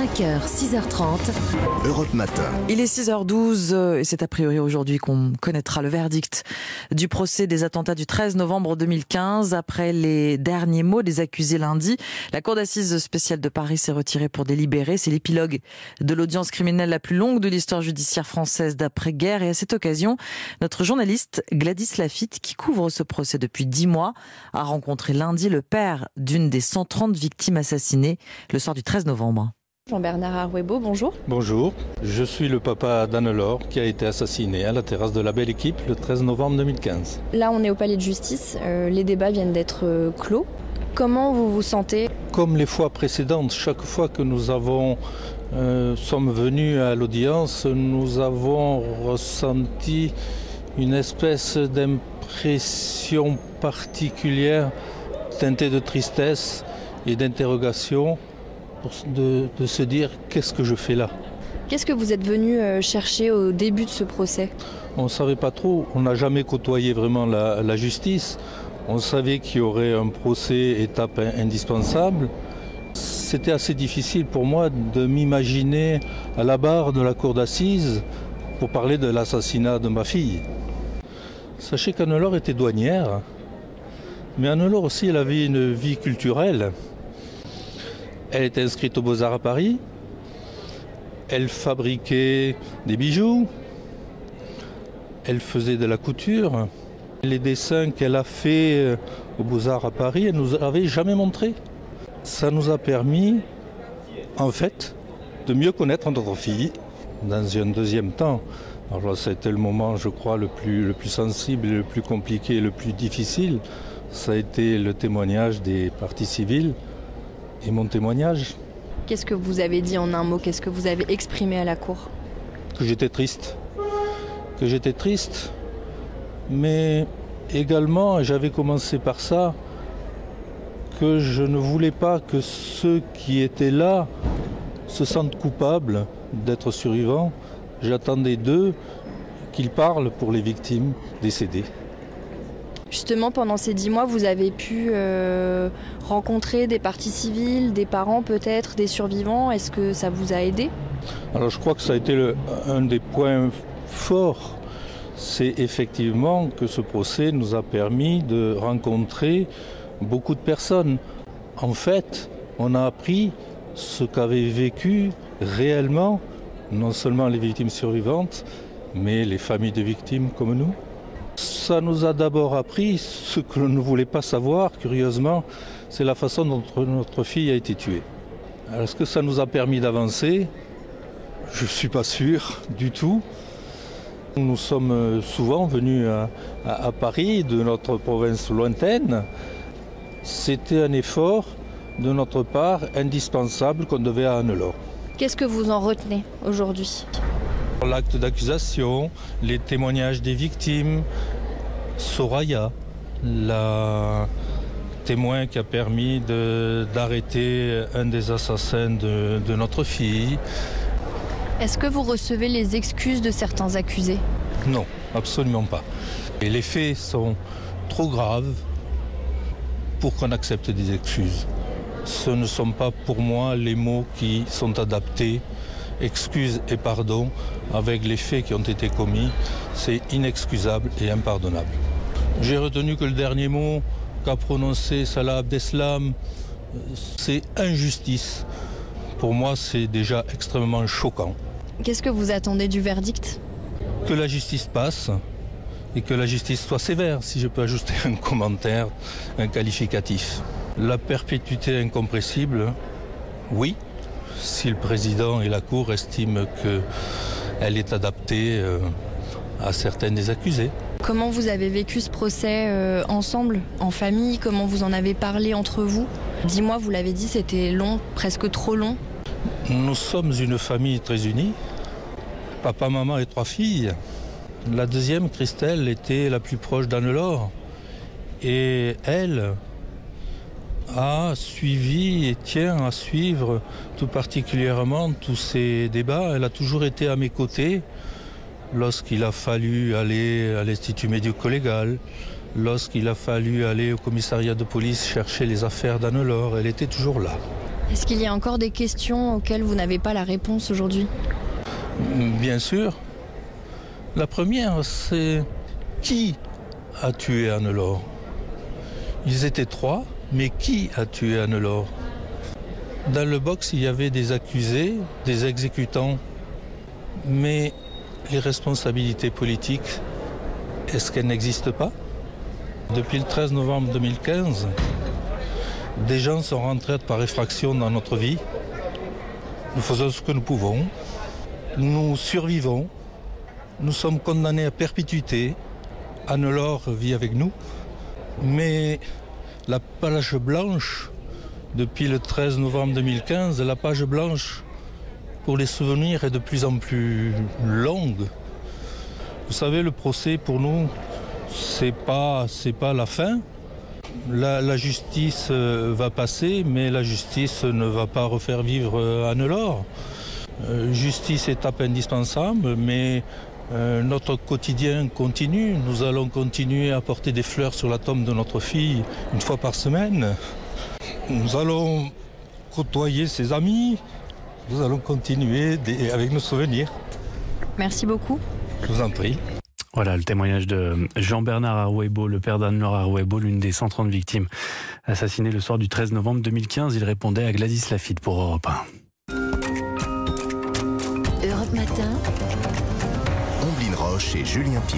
5h, 6h30. Europe Matin. Il est 6h12 euh, et c'est a priori aujourd'hui qu'on connaîtra le verdict du procès des attentats du 13 novembre 2015. Après les derniers mots des accusés lundi, la Cour d'assises spéciale de Paris s'est retirée pour délibérer. C'est l'épilogue de l'audience criminelle la plus longue de l'histoire judiciaire française d'après-guerre. Et à cette occasion, notre journaliste Gladys Lafitte, qui couvre ce procès depuis dix mois, a rencontré lundi le père d'une des 130 victimes assassinées le soir du 13 novembre. Jean-Bernard Arwebo, bonjour. Bonjour, je suis le papa d'Anne-Laure qui a été assassiné à la terrasse de la Belle Équipe le 13 novembre 2015. Là, on est au palais de justice. Euh, les débats viennent d'être euh, clos. Comment vous vous sentez? Comme les fois précédentes, chaque fois que nous avons euh, sommes venus à l'audience, nous avons ressenti une espèce d'impression particulière teintée de tristesse et d'interrogation de, de, se dire qu'est-ce que je fais là? Qu'est-ce que vous êtes venu euh, chercher au début de ce procès? On ne savait pas trop, on n'a jamais côtoyé vraiment la, la justice. On savait qu'il y aurait un procès étape indispensable. C'était assez difficile pour moi de m'imaginer à la barre de la cour d'assises pour parler de l'assassinat de ma fille. Sachez qu'Anne-Laure était douanière, mais Anne-Laure aussi, elle avait une vie culturelle. Elle était inscrite aux Beaux-Arts à Paris. Elle fabriquait des bijoux. Elle faisait de la couture. Les dessins qu'elle a fait aux Beaux-Arts à Paris, elle nous avait jamais montré. Ça nous a permis, en fait, de mieux connaître notre fille dans un deuxième temps. Alors ça a été le moment, je crois, le plus, le plus sensible, le plus compliqué, le plus difficile. Ça a été le témoignage des parties civiles et mon témoignage. Qu'est-ce que vous avez dit en un mot Qu'est-ce que vous avez exprimé à la cour Que j'étais triste. Que j'étais triste. Mais également, j'avais commencé par ça, que je ne voulais pas que ceux qui étaient là se sentent coupables d'être survivants. J'attendais d'eux qu'ils parlent pour les victimes décédées. Justement, pendant ces dix mois, vous avez pu euh, rencontrer des parties civiles, des parents peut-être, des survivants. Est-ce que ça vous a aidé? Alors je crois que ça a été un des points forts. C'est effectivement que ce procès nous a permis de rencontrer beaucoup de personnes. En fait, on a appris ce qu'avaient vécu réellement non seulement les victimes survivantes, mais les familles de victimes comme nous. Ça nous a d'abord appris ce que l'on ne voulait pas savoir, curieusement, c'est la façon dont notre fille a été tuée. Est-ce que ça nous a permis d'avancer? Je ne suis pas sûr du tout. Nous sommes souvent venus à, à, à Paris, de notre province lointaine. C'était un effort de notre part indispensable qu'on devait à Anne-Laure. Qu'est-ce que vous en retenez aujourd'hui? L'acte d'accusation, les témoignages des victimes, Soraya, la témoin qui a permis d'arrêter un des assassins de, de notre fille. Est-ce que vous recevez les excuses de certains accusés? Non, absolument pas. Et les faits sont trop graves pour qu'on accepte des excuses. Ce ne sont pas pour moi les mots qui sont adaptés excuse et pardon avec les faits qui ont été commis, c'est inexcusable et impardonnable. J'ai retenu que le dernier mot qu'a prononcé Salah Abdeslam, c'est injustice. Pour moi, c'est déjà extrêmement choquant. Qu'est-ce que vous attendez du verdict? Que la justice passe et que la justice soit sévère, si je peux ajouter un commentaire, un qualificatif. La perpétuité incompressible, oui, si le président et la Cour estiment qu'elle est adaptée euh, à certaines des accusés. Comment vous avez vécu ce procès euh, ensemble, en famille? Comment vous en avez parlé entre vous? Dis-moi, vous l'avez dit, c'était long, presque trop long. Nous sommes une famille très unie. Papa, maman et trois filles. La deuxième, Christelle, était la plus proche d'Anne-Laure. Et elle, a suivi et tient à suivre tout particulièrement tous ces débats. Elle a toujours été à mes côtés lorsqu'il a fallu aller à l'Institut médico-légal, lorsqu'il a fallu aller au commissariat de police chercher les affaires d'Anne-Laure. Elle était toujours là. Est-ce qu'il y a encore des questions auxquelles vous n'avez pas la réponse aujourd'hui? Bien sûr. La première, c'est qui a tué Anne-Laure? Ils étaient trois, mais qui a tué Anne-Laure? Dans le box, il y avait des accusés, des exécutants, mais les responsabilités politiques, est-ce qu'elles n'existent pas? Depuis le 13 novembre 2015, des gens sont rentrés par effraction dans notre vie. Nous faisons ce que nous pouvons. Nous survivons. Nous sommes condamnés à perpétuité. Anne-Laure vit avec nous. Mais la page blanche, depuis le 13 novembre 2015, la page blanche pour les souvenirs est de plus en plus longue. Vous savez, le procès pour nous, c'est pas, c'est pas la fin. La, justice euh, va passer, mais la justice ne va pas refaire vivre euh, Anne-Laure. Euh, justice étape indispensable, mais euh, notre quotidien continue. Nous allons continuer à porter des fleurs sur la tombe de notre fille une fois par semaine. Nous allons côtoyer ses amis. Nous allons continuer avec nos souvenirs. Merci beaucoup. Je vous en prie. Voilà le témoignage de Jean-Bernard Arouebo, le père d'Anne-Laure Arouebo, l'une des 130 victimes assassinées le soir du 13 novembre 2015. Il répondait à Gladys Lafitte pour Europe 1. Europe Matin. Omblin Roche et Julien Pied.